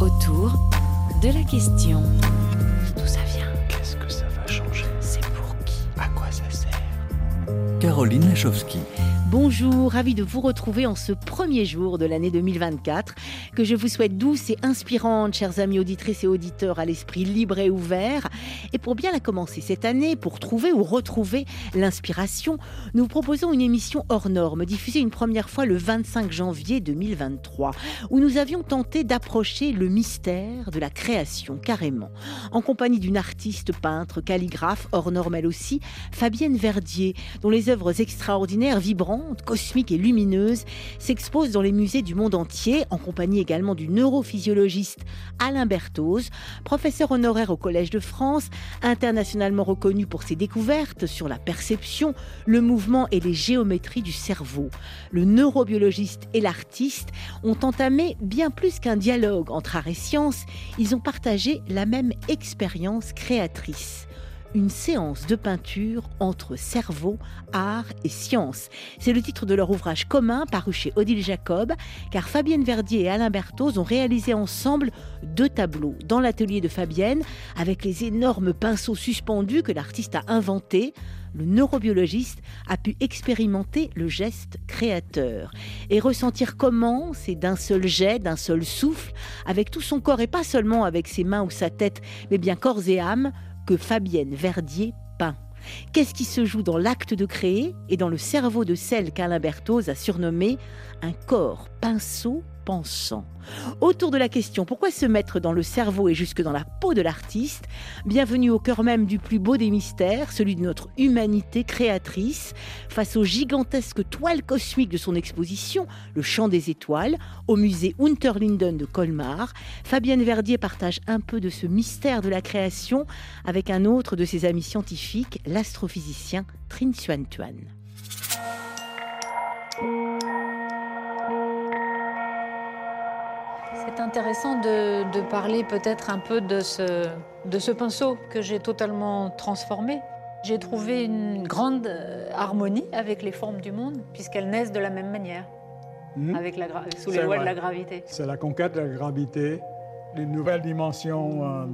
autour de la question. D'où ça vient? Qu'est-ce que ça va changer? C'est pour qui? À quoi ça sert? Caroline Lachowski. Bonjour, ravi de vous retrouver en ce premier jour de l'année 2024, que je vous souhaite douce et inspirante, chers amis auditrices et auditeurs, à l'esprit libre et ouvert. Et pour bien la commencer cette année, pour trouver ou retrouver l'inspiration, nous proposons une émission hors norme, diffusée une première fois le 25 janvier 2023, où nous avions tenté d'approcher le mystère de la création, carrément, en compagnie d'une artiste, peintre, calligraphe, hors norme elle aussi, Fabienne Verdier, dont les œuvres extraordinaires, vibrantes, cosmiques et lumineuses s'exposent dans les musées du monde entier, en compagnie également du neurophysiologiste Alain Berthoz, professeur honoraire au Collège de France, internationalement reconnu pour ses découvertes sur la perception, le mouvement et les géométries du cerveau. Le neurobiologiste et l'artiste ont entamé bien plus qu'un dialogue entre art et science, ils ont partagé la même expérience créatrice une séance de peinture entre cerveau, art et science. C'est le titre de leur ouvrage commun paru chez Odile Jacob, car Fabienne Verdier et Alain Berthoz ont réalisé ensemble deux tableaux dans l'atelier de Fabienne avec les énormes pinceaux suspendus que l'artiste a inventés. Le neurobiologiste a pu expérimenter le geste créateur et ressentir comment. C'est d'un seul jet, d'un seul souffle, avec tout son corps et pas seulement avec ses mains ou sa tête, mais bien corps et âme, que Fabienne Verdier peint. Qu'est-ce qui se joue dans l'acte de créer et dans le cerveau de celle qu'Alain Berthoz a surnommée un corps pinceau pensant. Autour de la question pourquoi se mettre dans le cerveau et jusque dans la peau de l'artiste Bienvenue au cœur même du plus beau des mystères, celui de notre humanité créatrice, face aux gigantesques toiles cosmiques de son exposition, Le Chant des Étoiles, au musée Unterlinden de Colmar. Fabienne Verdier partage un peu de ce mystère de la création avec un autre de ses amis scientifiques, l'astrophysicien Trin Xuan Tuan. Intéressant de, parler peut-être un peu de ce, de ce pinceau que j'ai totalement transformé. J'ai trouvé une grande euh, harmonie avec les formes du monde, puisqu'elles naissent de la même manière, Mhm. avec la, sous les lois de la gravité. C'est la conquête de la gravité, une nouvelle dimension euh,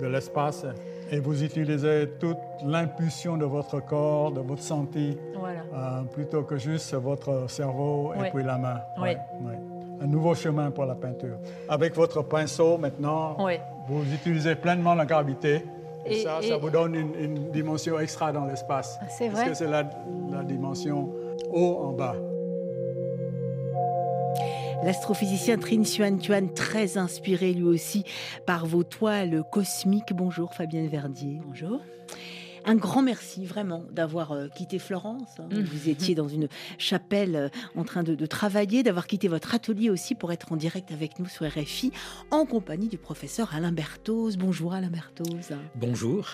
de l'espace. Et vous utilisez toute l'impulsion de votre corps, de votre senti, Voilà. euh, plutôt que juste votre cerveau et puis la main. Oui. Ouais, ouais. Un nouveau chemin pour la peinture. Avec votre pinceau, maintenant, Oui. vous utilisez pleinement la gravité. Et, Et- ça, et- ça vous donne une, une dimension extra dans l'espace. Ah, c'est Parce vrai. que c'est la, la dimension haut en bas. L'astrophysicien Trin Xuan Tuan, très inspiré lui aussi par vos toiles cosmiques. Bonjour Fabienne Verdier. Bonjour. Un grand merci vraiment d'avoir euh, quitté Florence. hein. Vous étiez dans une chapelle euh, en train de, de travailler, d'avoir quitté votre atelier aussi pour être en direct avec nous sur RFI en compagnie du professeur Alain Berthoz. Bonjour Alain Berthoz. Bonjour.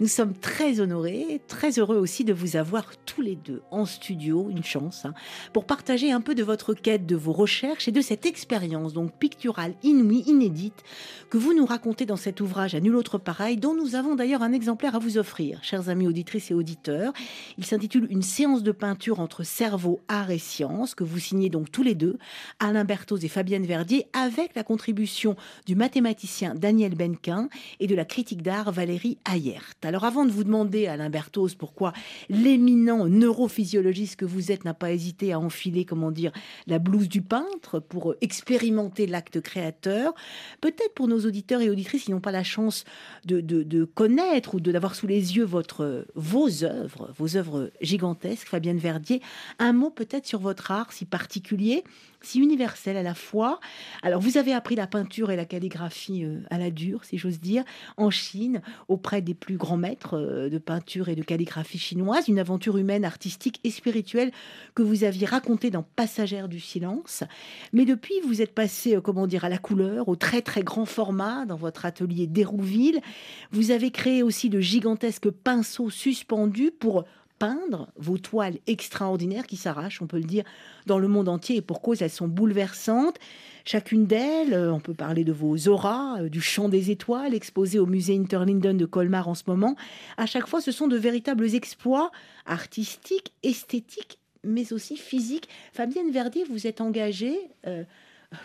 Nous sommes très honorés, très heureux aussi de vous avoir tous les deux en studio, une chance, hein, pour partager un peu de votre quête, de vos recherches et de cette expérience donc picturale inouïe, inédite, que vous nous racontez dans cet ouvrage à nul autre pareil, dont nous avons d'ailleurs un exemplaire à vous offrir, chers amis auditrices et auditeurs. Il s'intitule Une séance de peinture entre cerveau, art et science, que vous signez donc tous les deux, Alain Berthoz et Fabienne Verdier, avec la contribution du mathématicien Daniel Benquin et de la critique d'art Valérie Ayert. Alors avant de vous demander, Alain Berthoz, pourquoi l'éminent neurophysiologiste que vous êtes n'a pas hésité à enfiler, comment dire, la blouse du peintre pour expérimenter l'acte créateur, peut-être pour nos auditeurs et auditrices qui n'ont pas la chance de, de- de connaître ou d'avoir sous les yeux vos œuvres, vos œuvres gigantesques, Fabienne Verdier, un mot peut-être sur votre art si particulier, si universel à la fois. Alors, vous avez appris la peinture et la calligraphie euh, à la dure, si j'ose dire, en Chine, auprès des plus grands maîtres euh, de peinture et de calligraphie chinoise, une aventure humaine, artistique et spirituelle que vous aviez racontée dans Passagère du silence. Mais depuis, vous êtes passé, euh, comment dire, à la couleur, au très très grand format dans votre atelier d'Hérouville. Vous avez créé aussi de gigantesques pinceaux suspendus pour peindre vos toiles extraordinaires qui s'arrachent, on peut le dire, dans le monde entier et pour cause elles sont bouleversantes. Chacune d'elles, euh, on peut parler de vos auras, euh, du chant des étoiles exposé au musée Interlinden de Colmar en ce moment. À chaque fois, ce sont de véritables exploits artistiques, esthétiques, mais aussi physiques. Fabienne Verdier, vous êtes engagée euh,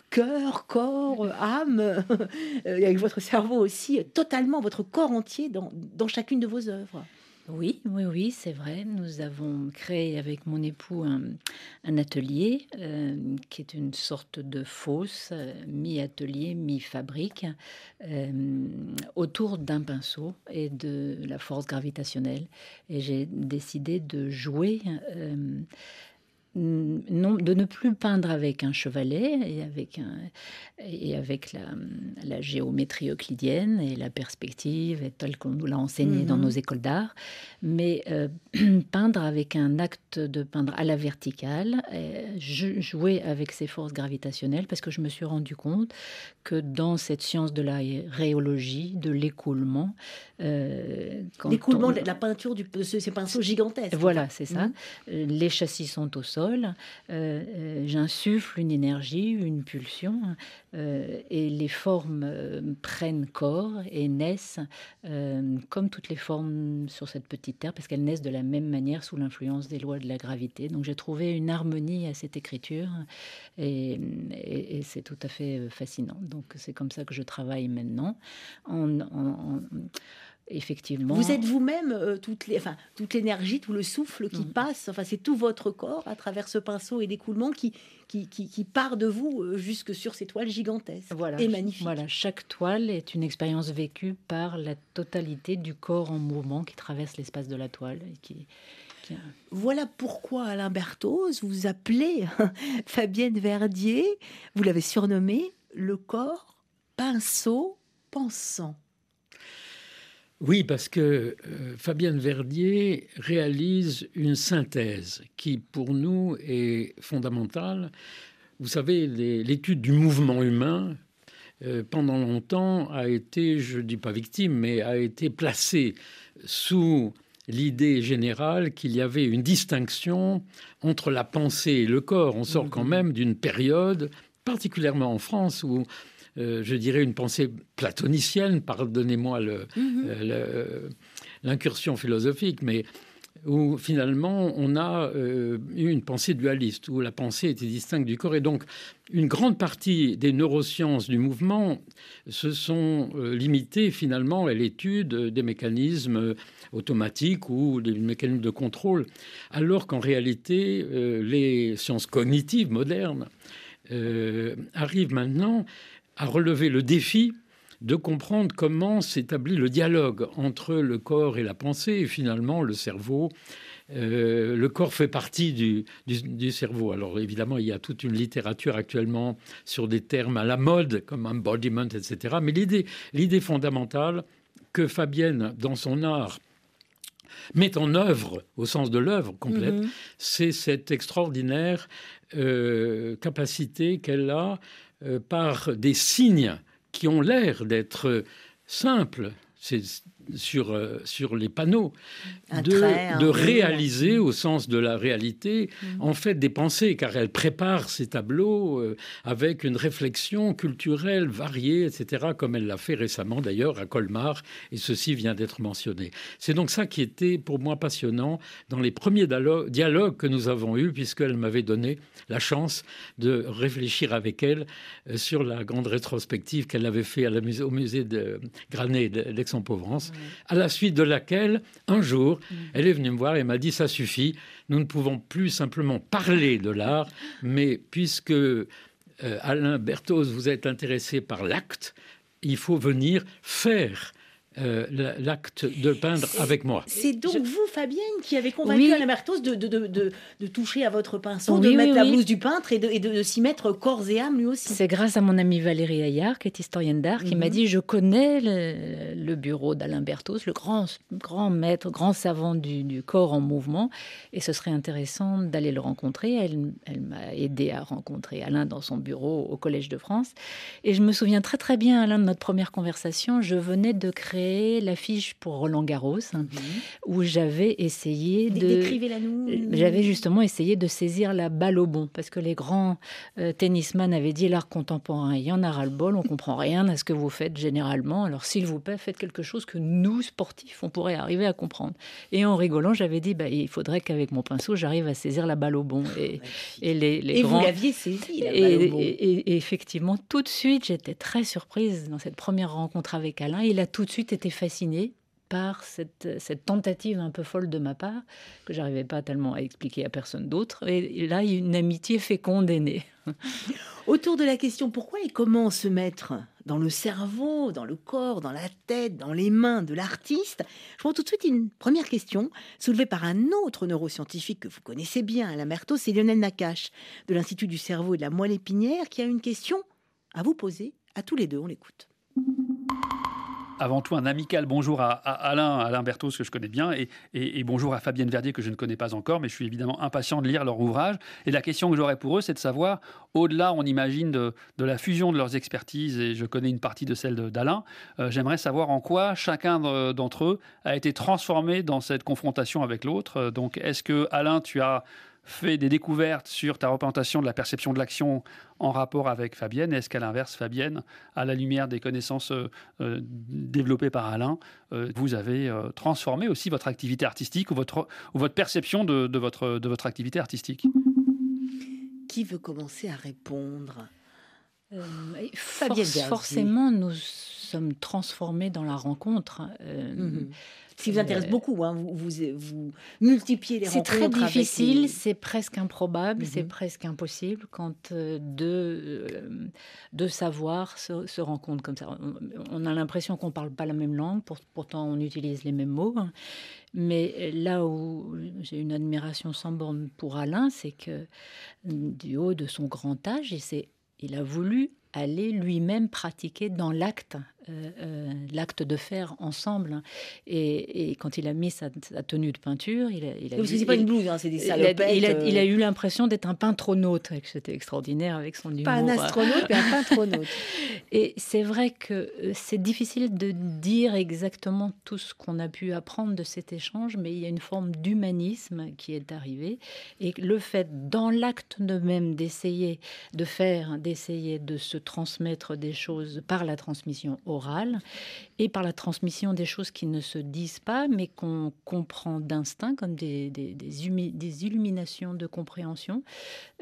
cœur, corps, âme, avec votre cerveau aussi, totalement votre corps entier dans, dans chacune de vos œuvres. Oui, oui, oui, c'est vrai. Nous avons créé avec mon époux un, atelier euh, qui est une sorte de fosse, euh, mi-atelier, mi-fabrique, euh, autour d'un pinceau et de la force gravitationnelle. Et j'ai décidé de jouer non, de ne plus peindre avec un chevalet et avec, un, et avec la, la, géométrie euclidienne et la perspective, et telle qu'on nous l'a enseigné dans mhm. nos écoles d'art, mais euh, peindre avec un acte de peindre à la verticale, jouer avec ces forces gravitationnelles, parce que je me suis rendu compte que dans cette science de la rhéologie, de l'écoulement, euh, l'écoulement de la peinture de ces pinceaux gigantesques. Voilà, c'est ça. Mhm. Euh, les châssis sont au sol euh, euh, j'insuffle une énergie, une pulsion, euh, et les formes prennent corps et naissent comme toutes les formes sur cette petite terre, parce qu'elles naissent de la même manière sous l'influence des lois de la gravité. Donc j'ai trouvé une harmonie à cette écriture, et, c'est tout à fait fascinant. Donc c'est comme ça que je travaille maintenant. en, effectivement. Vous êtes vous-même euh, toute, les, enfin, toute l'énergie, tout le souffle qui mm. passe, enfin, c'est tout votre corps à travers ce pinceau et l'écoulement qui, qui, qui, part de vous euh, jusque sur ces toiles gigantesques voilà, et magnifiques. Voilà, chaque toile est une expérience vécue par la totalité du corps en mouvement qui traverse l'espace de la toile. Et qui, Voilà pourquoi Alain Berthoz vous appelez Fabienne Verdier, vous l'avez surnommé le corps pinceau pensant. Oui, parce que euh, Fabienne Verdier réalise une synthèse qui, pour nous, est fondamentale. Vous savez, l'étude du mouvement humain, euh, pendant longtemps, a été, je ne dis pas victime, mais a été placée sous l'idée générale qu'il y avait une distinction entre la pensée et le corps. On sort quand mmh. même d'une période, particulièrement en France, où je dirais, une pensée platonicienne, pardonnez-moi mhm. euh, l'incursion philosophique, mais où finalement on a euh, eu une pensée dualiste, où la pensée était distincte du corps. Et donc, une grande partie des neurosciences du mouvement se sont limitées finalement à l'étude des mécanismes automatiques ou des mécanismes de contrôle, alors qu'en réalité, les sciences cognitives modernes arrivent maintenant à relever le défi de comprendre comment s'établit le dialogue entre le corps et la pensée et finalement le cerveau. Euh, le corps fait partie du, du, cerveau. Alors évidemment, il y a toute une littérature actuellement sur des termes à la mode comme embodiment, etc. Mais l'idée, l'idée fondamentale que Fabienne, dans son art, met en œuvre, au sens de l'œuvre complète, mm-hmm. c'est cette extraordinaire euh, capacité qu'elle a par des signes qui ont l'air d'être simples. Sur, euh, sur les panneaux, de, de réaliser au sens de la réalité, mm. en fait, des pensées, car elle prépare ces tableaux euh, avec une réflexion culturelle variée, etc., comme elle l'a fait récemment d'ailleurs à Colmar, et ceci vient d'être mentionné. C'est donc ça qui était pour moi passionnant dans les premiers dialogues que nous avons eus, puisqu'elle m'avait donné la chance de réfléchir avec elle euh, sur la grande rétrospective qu'elle avait fait à la musée, au musée de Granet d'Aix-en-Provence à la suite de laquelle, un jour, mm. elle est venue me voir et m'a dit ça suffit, nous ne pouvons plus simplement parler de l'art, mais puisque euh, Alain Berthoz, vous êtes intéressé par l'acte, il faut venir faire euh, l'acte de peindre avec moi. C'est donc vous, Fabienne, qui avez convaincu Alain Bertos de, de, de, toucher à votre pinceau, de mettre la blouse du peintre et de, s'y mettre corps et âme lui aussi. C'est grâce à mon amie Valérie Ayard, qui est historienne d'art, qui m'a mhm. dit Je connais le, bureau d'Alain Bertos, le grand, grand maître, grand savant du, corps en mouvement, et ce serait intéressant d'aller le rencontrer. Elle, elle m'a aidé à rencontrer Alain dans son bureau au Collège de France. Et je me souviens très très bien, Alain, de notre première conversation. Je venais de créer créé l'affiche pour Roland Garros, hein, où j'avais essayé de. Décrivez-la nous. J'avais justement essayé de saisir la balle au bon, parce que les grands euh, tennisman avaient dit l'art contemporain, il y en a ras-le-bol, on comprend rien à ce que vous faites généralement, alors s'il vous plaît, faites quelque chose que nous, sportifs, on pourrait arriver à comprendre. Et en rigolant, j'avais dit, bah, il faudrait qu'avec mon pinceau, j'arrive à saisir la balle au bon. Et, et les, les et vous l'aviez saisie, la balle au bon. Et, effectivement, tout de suite, j'étais très surprise dans cette première rencontre avec Alain. Il a tout de suite été fasciné par cette, tentative un peu folle de ma part, que j'arrivais pas tellement à expliquer à personne d'autre. Et là, une amitié féconde est née. Autour de la question pourquoi et comment se mettre dans le cerveau, dans le corps, dans la tête, dans les mains de l'artiste, je prends tout de suite une première question soulevée par un autre neuroscientifique que vous connaissez bien, Alain Mertot, c'est Lionel Nakache de l'Institut du cerveau et de la moelle épinière qui a une question à vous poser à tous les deux. On l'écoute avant tout un amical bonjour à, Alain, Alain Berthaud, que je connais bien, et, bonjour à Fabienne Verdier, que je ne connais pas encore, mais je suis évidemment impatient de lire leur ouvrage. Et la question que j'aurais pour eux, c'est de savoir, au-delà, on imagine, de, la fusion de leurs expertises, et je connais une partie de celle d'Alain, euh, j'aimerais savoir en quoi chacun d'entre eux a été transformé dans cette confrontation avec l'autre. Euh, donc, est-ce que, Alain, tu as fait des découvertes sur ta représentation de la perception de l'action en rapport avec Fabienne Est-ce qu'à l'inverse, Fabienne, à la lumière des connaissances euh, euh, développées par Alain, euh, vous avez transformé aussi votre activité artistique ou votre, ou votre perception de, votre, de votre activité artistique? Qui veut commencer à répondre? Fabienne Forcément, nous sommes transformés dans la rencontre. Mhm. Qui vous intéresse beaucoup, hein, vous, vous, multipliez les rencontres. C'est très difficile, c'est presque improbable, c'est mhm. presque impossible quand euh, deux, euh, deux savoirs se, rencontrent comme ça. On, a l'impression qu'on ne parle pas la même langue, pourtant on utilise les mêmes mots. Hein. Mais là où j'ai une admiration sans borne pour Alain, c'est que du haut de son grand âge, il, il a voulu aller lui-même pratiquer dans l'acte euh, euh, l'acte de faire ensemble. Et, quand il a mis sa, tenue de peinture, il a, il a c'est pas une blouse, hein, c'est des salopettes. Il a, il a, eu l'impression d'être un peintronaute, c'était extraordinaire avec son humour. Pas un astronaute, mais un peintronaute. et c'est vrai que euh, c'est difficile de dire exactement tout ce qu'on a pu apprendre de cet échange, mais il y a une forme d'humanisme qui est arrivée. Et le fait, dans l'acte de même, d'essayer de faire, d'essayer de se transmettre des choses par la transmission orale et par la transmission des choses qui ne se disent pas, mais qu'on comprend d'instinct, comme des, des, des, illuminations de compréhension.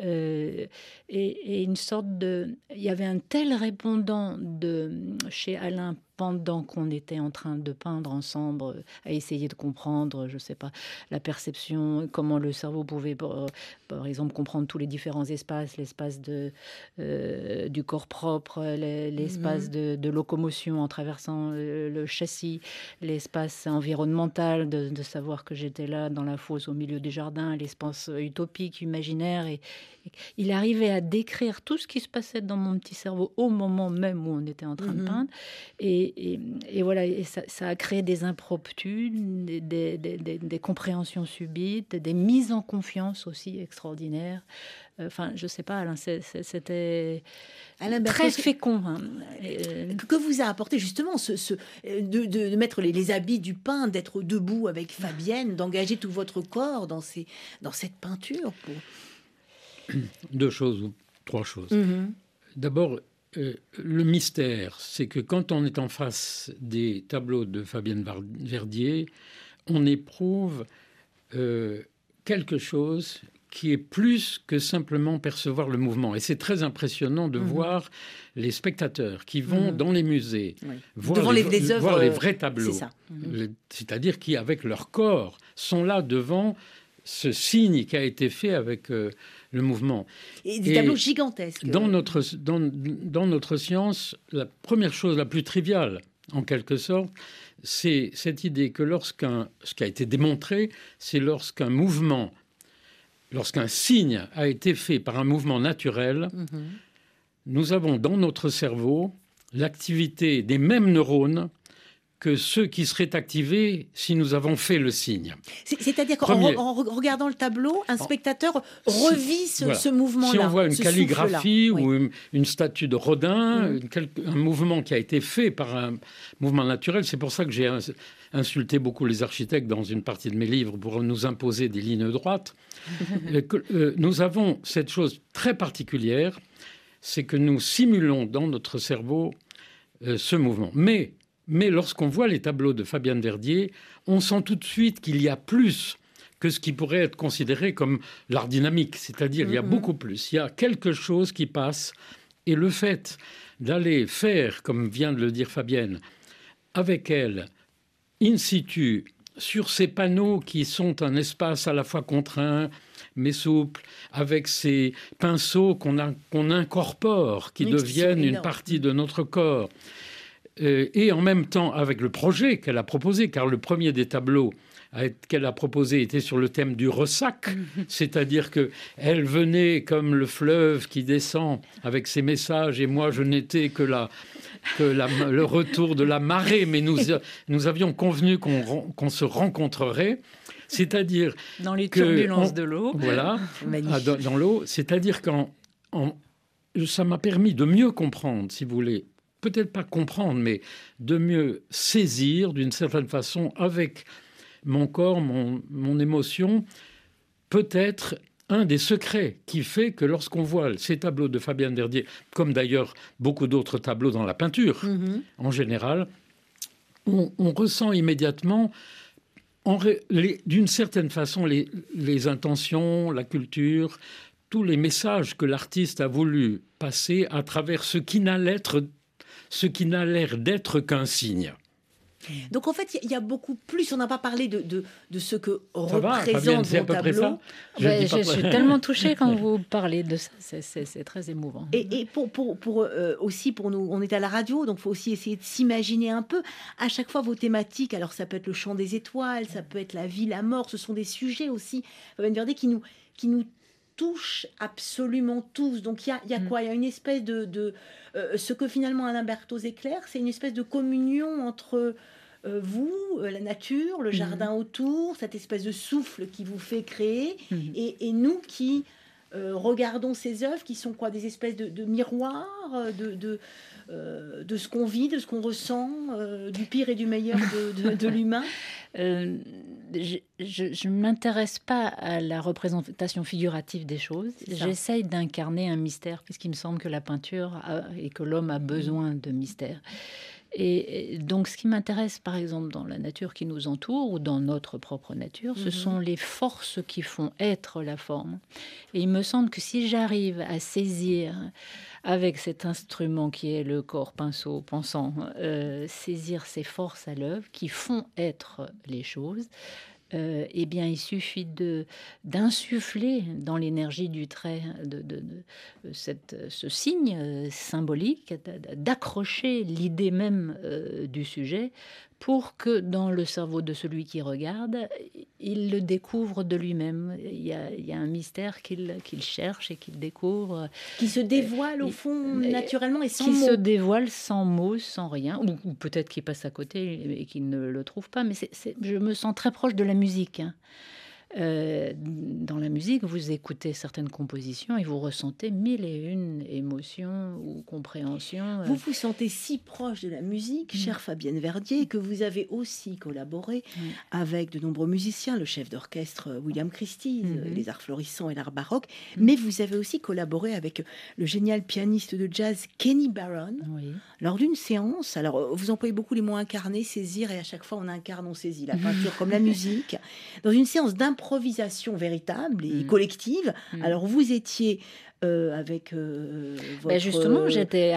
Euh, et, une sorte de... Il y avait un tel répondant de, chez Alain pendant qu'on était en train de peindre ensemble, euh, à essayer de comprendre, je ne sais pas, la perception, comment le cerveau pouvait, par, exemple, comprendre tous les différents espaces, l'espace de, euh, du corps propre, l'espace mhm. de, locomotion en traversant le, châssis, l'espace environnemental, de, savoir que j'étais là dans la fosse au milieu du jardin, l'espace utopique, imaginaire. Et, il arrivait à décrire tout ce qui se passait dans mon petit cerveau au moment même où on était en train de mhm. peindre. Et, et, voilà, et ça, a créé des impromptus, des, compréhensions subites, des mises en confiance aussi extraordinaires. Euh, enfin, je sais pas, Alain, c'était très fécond. Hein. Euh, que vous a apporté justement ce, de, mettre les, habits du pain, d'être debout avec Fabienne, d'engager tout votre corps dans, ces, dans cette peinture pour... Deux choses ou trois choses. Mhm. D'abord, euh, le mystère, c'est que quand on est en face des tableaux de Fabienne Verdier, on éprouve euh, quelque chose qui est plus que simplement percevoir le mouvement. Et c'est très impressionnant de mhm. voir les spectateurs qui vont mhm. dans les musées voir, les, voir les vrais tableaux. Mhm. C'est-à-dire qui, avec leur corps, sont là devant ce signe qui a été fait avec euh, le mouvement. Et des tableaux gigantesques. Dans notre, dans, dans, notre science, la première chose la plus triviale, en quelque sorte, c'est cette idée que lorsqu'un, ce qui a été démontré, c'est lorsqu'un mouvement, lorsqu'un signe a été fait par un mouvement naturel, mhm. nous avons dans notre cerveau l'activité des mêmes neurones que ceux qui seraient activés si nous avons fait le signe. C'est-à-dire qu'en regardant le tableau, un spectateur revit ce, mouvement-là. Si on voit une calligraphie ou une, statue de Rodin, mm. un mouvement qui a été fait par un mouvement naturel, c'est pour ça que j'ai insulté beaucoup les architectes dans une partie de mes livres pour nous imposer des lignes droites. Euh, euh, nous avons cette chose très particulière, c'est que nous simulons dans notre cerveau euh, ce mouvement. Mais mais lorsqu'on voit les tableaux de Fabienne Verdier, on sent tout de suite qu'il y a plus que ce qui pourrait être considéré comme l'art dynamique. C'est-à-dire, il y a mm-hmm. beaucoup plus. Il y a quelque chose qui passe. Et le fait d'aller faire, comme vient de le dire Fabienne, avec elle, in situ, sur ces panneaux qui sont un espace à la fois contraint, mais souple, avec ces pinceaux qu'on incorpore, qui deviennent une partie de notre corps, euh, et en même temps avec le projet qu'elle a proposé, car le premier des tableaux qu'elle a proposé était sur le thème du ressac, c'est-à-dire que elle venait comme le fleuve qui descend avec ses messages, et moi je n'étais que la que le retour de la marée, mais nous, nous avions convenu qu'on se rencontrerait. C'est-à-dire dans les turbulences de l'eau. Voilà, ah, dans, l'eau. C'est-à-dire qu'en ça m'a permis de mieux comprendre, si vous voulez, peut-être pas comprendre, mais de mieux saisir d'une certaine façon avec mon corps, mon, mon émotion, peut-être un des secrets qui fait que lorsqu'on voit ces tableaux de Fabien Verdier, comme d'ailleurs beaucoup d'autres tableaux dans la peinture mm-hmm. en général, on, ressent immédiatement d'une certaine façon les, les, intentions, la culture, tous les messages que l'artiste a voulu passer à travers être ce qui n'a l'air d'être qu'un signe. Donc en fait, il y, a beaucoup plus. On n'a pas parlé de, de, ce que représente va, tableau. Je, je suis tellement touchée quand vous parlez de ça. C'est très émouvant. Et, pour, pour, pour euh, aussi pour nous, on est à la radio, donc il faut aussi essayer de s'imaginer un peu. À chaque fois, vos thématiques. Alors ça peut être le chant des étoiles, ça peut être la vie, la mort. Ce sont des sujets aussi, qui nous qui nous touche absolument tous. Donc il y a, y a mm. quoi? Il y a une espèce de... de euh, ce que finalement Alain Berthoz éclaire, c'est une espèce de communion entre euh, vous, euh, la nature, le mm. jardin autour, cette espèce de souffle qui vous fait créer, mm. et, et, nous qui regardons ces œuvres, qui sont quoi? Des espèces de, de miroirs de, de de ce qu'on vit, de ce qu'on ressent, du pire et du meilleur de, de l'humain? Je ne m'intéresse pas à la représentation figurative des choses. J'essaye d'incarner un mystère, puisqu'il me semble que la peinture et que l'homme a besoin de mystère. Et donc, ce qui m'intéresse, par exemple, dans la nature qui nous entoure ou dans notre propre nature, ce mhm. sont les forces qui font être la forme. Et il me semble que si j'arrive à saisir avec cet instrument qui est le corps pinceau pensant, euh, saisir ces forces à l'œuvre qui font être les choses, euh, eh bien, il suffit de d'insuffler dans l'énergie du trait de, de, cette, ce signe euh, symbolique, d'accrocher l'idée même euh, du sujet pour que dans le cerveau de celui qui regarde, il le découvre de lui-même. Il, y a un mystère qu'il cherche et qu'il découvre. Qui se dévoile au fond naturellement et sans mots. Qui se dévoile sans mots, sans rien. Ou, peut-être qu'il passe à côté et qu'il ne le trouve pas. Mais je me sens très proche de la musique. Hein. Euh, dans la musique, vous écoutez certaines compositions et vous ressentez mille et une émotions ou compréhensions. Euh. Vous vous sentez si proche de la musique, mm. chère Fabienne Verdier, que vous avez aussi collaboré mm. avec de nombreux musiciens, le chef d'orchestre euh, William Christie, mm-hmm. les arts florissants et l'art baroque, mm. mais vous avez aussi collaboré avec le génial pianiste de jazz Kenny Barron lors d'une séance. Alors, vous employez beaucoup les mots incarner, saisir, et à chaque fois on incarne, on saisit la peinture comme la musique. Dans une séance d'improvisation improvisation véritable et mm. collective. Mm. Alors vous étiez euh, avec euh, ben, justement, j'étais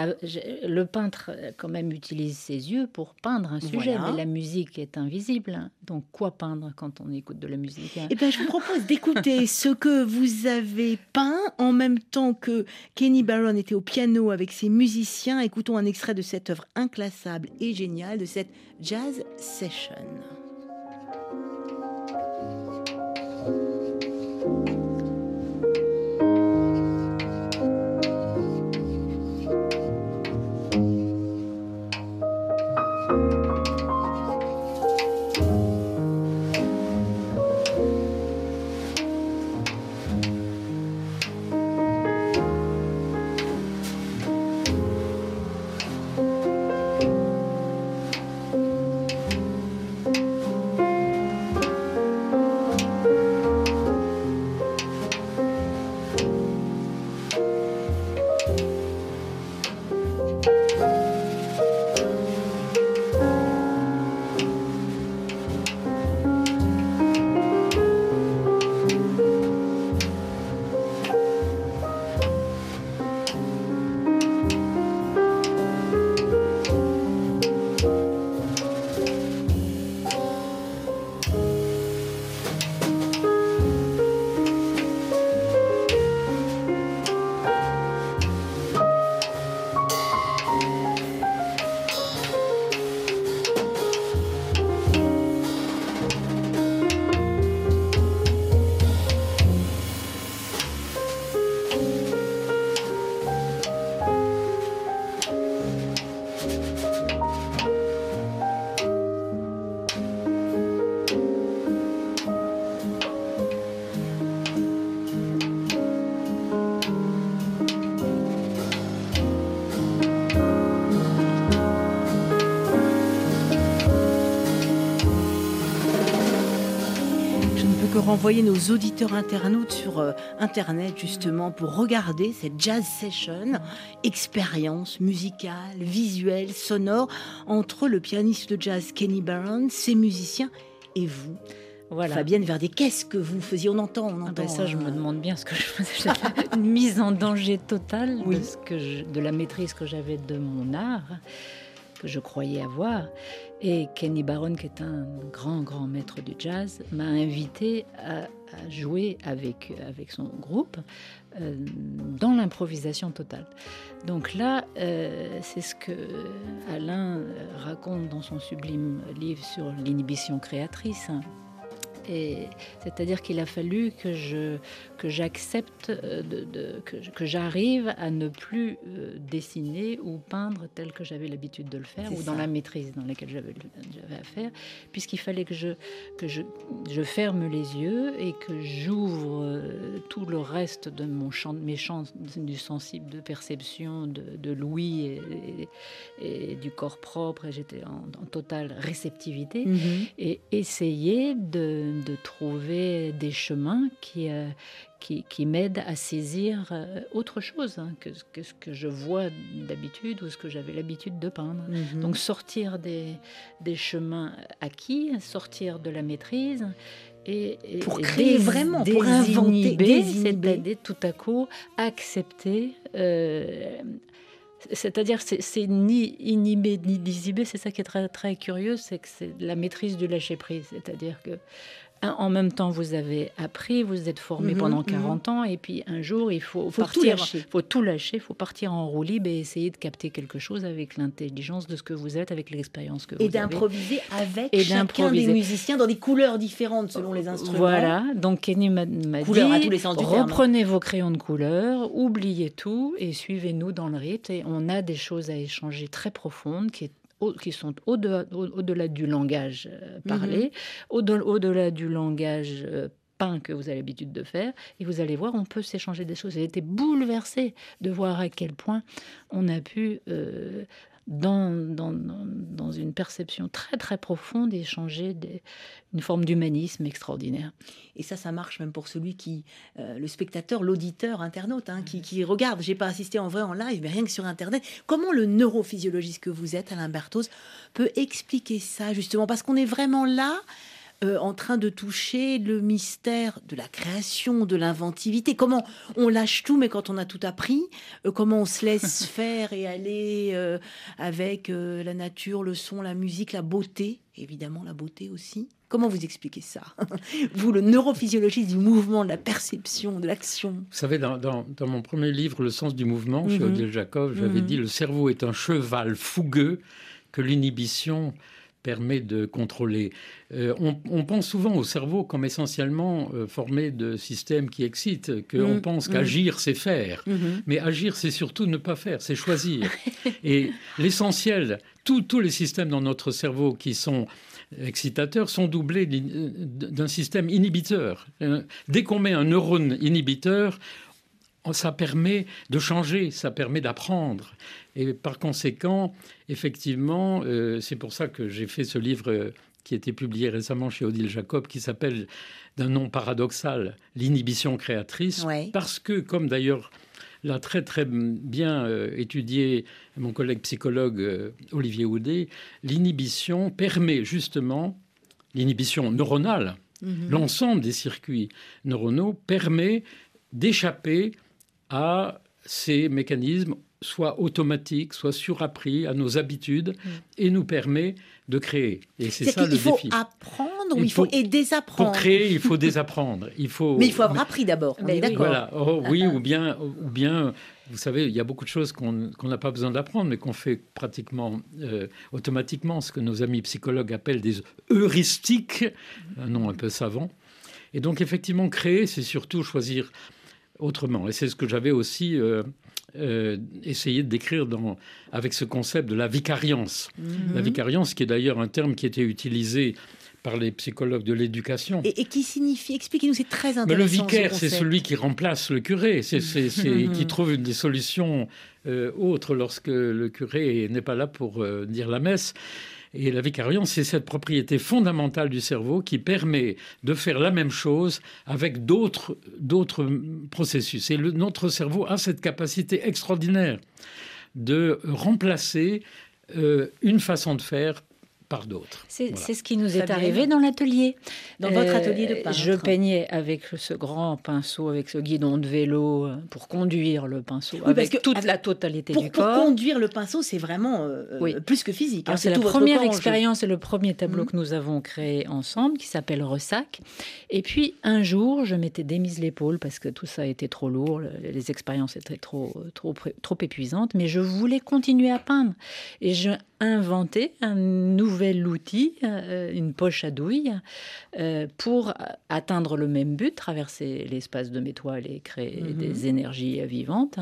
le peintre euh, quand même utilise ses yeux pour peindre un sujet, mais la musique est invisible. Hein. Donc quoi peindre quand on écoute de la musique hein? Eh bien, je vous propose d'écouter ce que vous avez peint en même temps que Kenny Barron était au piano avec ses musiciens. Écoutons un extrait de cette œuvre inclassable et géniale de cette jazz session. Thank you. Renvoyer nos auditeurs internautes sur euh, Internet justement pour regarder cette jazz session, expérience musicale, visuelle, sonore entre le pianiste de jazz Kenny Barron, ses musiciens et vous. Voilà. Fabienne Verdier, qu'est-ce que vous faisiez? On entend, on ah ben entend. ça, je me euh, demande bien ce que je faisais. une mise en danger totale de, ce que de la maîtrise que j'avais de mon art, que je croyais avoir. Et Kenny Barron, qui est un grand, grand maître du jazz, m'a invité à, jouer avec, avec son groupe euh, dans l'improvisation totale. Donc là, euh, c'est ce que Alain raconte dans son sublime livre sur l'inhibition créatrice. C'est-à-dire qu'il a fallu que je que j'accepte, euh, de, que, j'arrive à ne plus euh, dessiner ou peindre tel que j'avais l'habitude de le faire ou dans la maîtrise dans laquelle j'avais à faire, puisqu'il fallait que je, que je, je ferme les yeux et que j'ouvre euh, tout le reste de mon champ, mes champs du sensible, de perception, de, de l'ouïe et, du corps propre. Et j'étais en, totale réceptivité mm-hmm. et essayer de, de, trouver des chemins qui qui, m'aide à saisir euh, autre chose hein, que, ce que je vois d'habitude ou ce que j'avais l'habitude de peindre. Mhm. Donc sortir des, des chemins acquis, sortir de la maîtrise et, pour créer vraiment, pour inventer, c'est-à-dire tout à coup accepter. Euh, c'est-à-dire, c'est ni inhibé ni disibé. C'est ça qui est très, très curieux, c'est que c'est la maîtrise du lâcher prise. C'est-à-dire que en même temps, vous avez appris, vous êtes formé mhm, pendant 40 mhm. ans, et puis un jour, il faut, partir, il faut tout lâcher, il faut partir en roue libre et essayer de capter quelque chose avec l'intelligence de ce que vous êtes, avec l'expérience que vous avez. Et d'improviser avec et chacun des musiciens dans des couleurs différentes selon les instruments. Voilà, donc Kenny m'a dit, reprenez vos crayons de couleur, oubliez tout et suivez-nous dans le rythme. Et on a des choses à échanger très profondes qui est qui sont au-delà du langage euh, parlé, mhm. au-delà du langage euh, peint que vous avez l'habitude de faire, et vous allez voir, on peut s'échanger des choses. J'ai été bouleversée de voir à quel point on a pu euh, dans, dans, dans, une perception très très profonde et échanger des, une forme d'humanisme extraordinaire. Et ça, ça marche même pour celui qui, euh, le spectateur, l'auditeur, internaute, hein, qui, qui, regarde. J'ai pas assisté en vrai en live, mais rien que sur Internet. Comment le neurophysiologiste que vous êtes, Alain Berthoz, peut expliquer ça justement? Parce qu'on est vraiment là euh, en train de toucher le mystère de la création, de l'inventivité. Comment on lâche tout, mais quand on a tout appris, euh, comment on se laisse faire et aller euh, avec la nature, le son, la musique, la beauté, évidemment la beauté aussi. Comment vous expliquez ça? Vous, le neurophysiologiste du mouvement, de la perception, de l'action. Vous savez, dans, mon premier livre, Le sens du mouvement, chez mhm. Odile Jacob, j'avais mhm. dit le cerveau est un cheval fougueux que l'inhibition permet de contrôler. Euh, on, pense souvent au cerveau comme essentiellement euh, formé de systèmes qui excitent, qu'on mm, pense mm. qu'agir, c'est faire. Mm-hmm. Mais agir, c'est surtout ne pas faire, c'est choisir. Et l'essentiel, tous les systèmes dans notre cerveau qui sont excitateurs sont doublés d'un système inhibiteur. Euh, dès qu'on met un neurone inhibiteur, ça permet de changer, ça permet d'apprendre. Et par conséquent, effectivement, euh, c'est pour ça que j'ai fait ce livre euh, qui a été publié récemment chez Odile Jacob, qui s'appelle d'un nom paradoxal, L'inhibition créatrice, parce que, comme d'ailleurs l'a très très bien euh, étudié mon collègue psychologue Olivier Houdet, l'inhibition permet justement, l'inhibition neuronale, mhm. l'ensemble des circuits neuronaux permet d'échapper à ces mécanismes soit automatiques, soit surappris à nos habitudes mm. et nous permet de créer. Et c'est ça le défi. Il faut apprendre ou il faut, et désapprendre. Pour créer, il faut désapprendre. Il faut. Mais il faut avoir appris d'abord. D'accord. Voilà. Oh, oui, ou bien, ou bien, vous savez, il y a beaucoup de choses qu'on n'a pas besoin d'apprendre, mais qu'on fait pratiquement euh, automatiquement, ce que nos amis psychologues appellent des heuristiques, un nom un peu savant. Et donc, effectivement, créer, c'est surtout choisir autrement. Et c'est ce que j'avais aussi euh, euh, essayé de décrire dans, avec ce concept de la vicariance. La mhm. vicariance, qui est d'ailleurs un terme qui était utilisé par les psychologues de l'éducation. Et, qui signifie, expliquez-nous, c'est très intéressant. Mais le vicaire, c'est celui qui remplace le curé, c'est qui trouve des solutions euh, autres lorsque le curé n'est pas là pour dire la messe. Et la vicariance, c'est cette propriété fondamentale du cerveau qui permet de faire la même chose avec d'autres processus. Et notre cerveau a cette capacité extraordinaire de remplacer euh, une façon de faire par d'autres. C'est ce qui nous est arrivé dans l'atelier. Dans votre atelier de peintre. Je peignais avec ce grand pinceau, avec ce guidon de vélo euh, pour conduire le pinceau, avec toute la totalité du corps. Pour conduire le pinceau, c'est vraiment euh, plus que physique. Hein, c'est la première expérience et le premier tableau mhm. que nous avons créé ensemble, qui s'appelle Ressac. Et puis un jour, je m'étais démise l'épaule parce que tout ça était trop lourd, les expériences étaient trop, trop, trop épuisantes, mais je voulais continuer à peindre. Et je inventé un nouvel outil, euh, une poche à douille, euh, pour atteindre le même but, traverser l'espace de mes toiles et créer mhm. des énergies vivantes.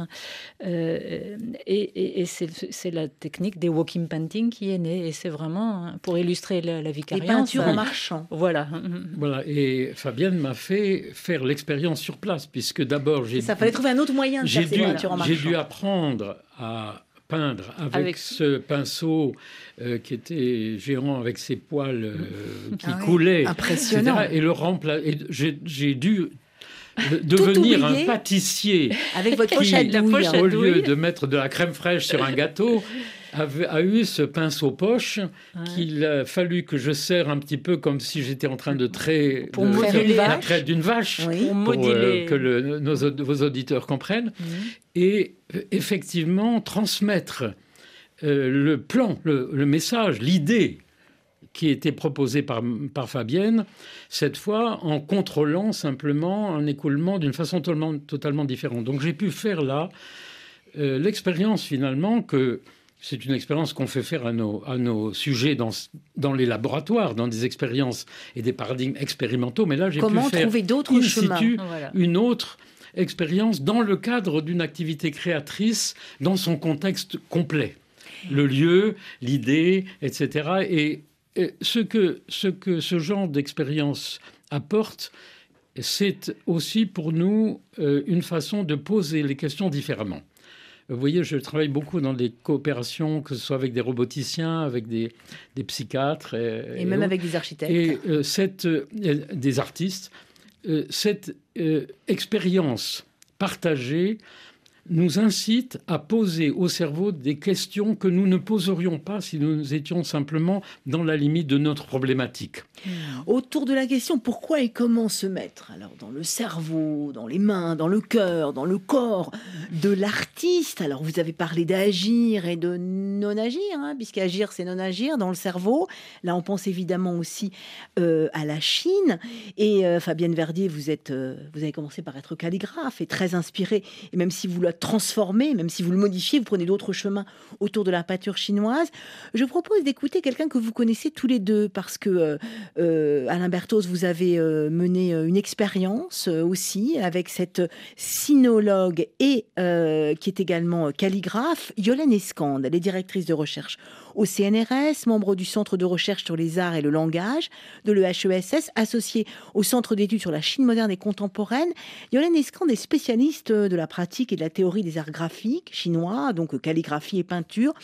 Euh, et, c'est la technique des walking painting qui est née. Et c'est vraiment hein, pour illustrer la, la vicariance. Les peintures en marchant. Voilà. Voilà. Et Fabienne m'a fait faire l'expérience sur place, puisque d'abord j'ai. Ça fallait trouver un autre moyen de faire ces peintures en marchant. J'ai dû apprendre à peindre avec, ce pinceau euh, qui était géant avec ses poils euh, qui ah coulaient, Impressionnant. Et le remplacer. J'ai dû devenir un pâtissier avec votre. Au lieu de mettre de la crème fraîche sur un gâteau, a eu ce pinceau poche qu'il a fallu que je serre un petit peu comme si j'étais en train de traiter pour la traite d'une vache pour, euh, que le, nos, vos auditeurs comprennent. Et euh, effectivement transmettre euh, le plan, le, message, l'idée qui était proposée par, par Fabienne, cette fois en contrôlant simplement un écoulement d'une façon totalement, totalement différente. Donc j'ai pu faire là l'expérience finalement que c'est une expérience qu'on fait faire à nos, à nos sujets dans, dans les laboratoires, dans des expériences et des paradigmes expérimentaux. Mais là, j'ai pu faire trouver d'autres chemins une autre expérience dans le cadre d'une activité créatrice dans son contexte complet. Le lieu, l'idée, etc. Et, ce, que, ce que ce genre d'expérience apporte, c'est aussi pour nous euh, une façon de poser les questions différemment. Vous voyez, je travaille beaucoup dans des coopérations, que ce soit avec des roboticiens, avec des, psychiatres. Et, même avec des architectes. Et euh, cette, euh, des artistes. Euh, cette expérience partagée nous incite à poser au cerveau des questions que nous ne poserions pas si nous étions simplement dans la limite de notre problématique. Hmm. Autour de la question pourquoi et comment se mettre Alors dans le cerveau, dans les mains, dans le cœur, dans le corps de l'artiste? Alors vous avez parlé d'agir et de non agir, hein, puisqu'agir c'est non agir dans le cerveau. Là on pense évidemment aussi euh, à la Chine. Et euh, Fabienne Verdier, vous êtes, euh, vous avez commencé par être calligraphe et très inspirée. Et même si vous transformer, même si vous le modifiez, vous prenez d'autres chemins autour de la peinture chinoise. Je propose d'écouter quelqu'un que vous connaissez tous les deux, parce que euh, euh, Alain Bertos, vous avez euh, mené une expérience aussi avec cette sinologue et qui est également calligraphe, Yolène Escande. Elle est directrice de recherche au CNRS, membre du Centre de recherche sur les arts et le langage de l'EHESS, associé au Centre d'études sur la Chine moderne et contemporaine. Yolène Escande est spécialiste de la pratique et de la théorie des arts graphiques chinois, donc calligraphie et peinture.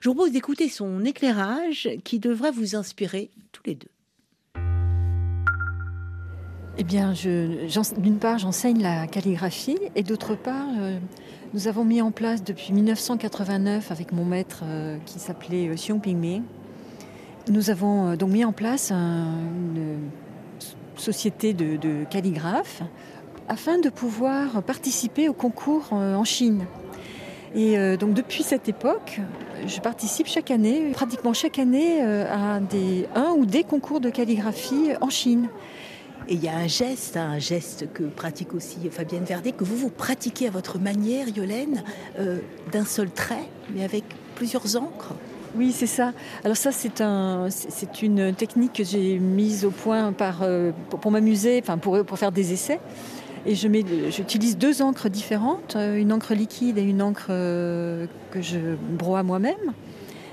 Je vous propose d'écouter son éclairage qui devrait vous inspirer tous les deux. Eh bien, d'une part, j'enseigne la calligraphie et d'autre part, euh, nous avons mis en place depuis 1989 avec mon maître euh, qui s'appelait euh, Xiong Pingming. Nous avons euh, donc mis en place une société de, calligraphes afin de pouvoir participer au concours en Chine. Et donc depuis cette époque, je participe chaque année, pratiquement chaque année, à des, un ou des concours de calligraphie en Chine. Et il y a un geste, un geste que pratique aussi Fabienne Verdet, que vous vous pratiquez à votre manière, Yolène, euh, d'un seul trait, mais avec plusieurs encres. Oui, c'est ça. Alors ça, c'est un, c'est une technique que j'ai mise au point euh, pour, m'amuser, enfin pour, pour faire des essais. Et je mets, j'utilise deux encres différentes, euh, une encre liquide et une encre que je broie moi-même.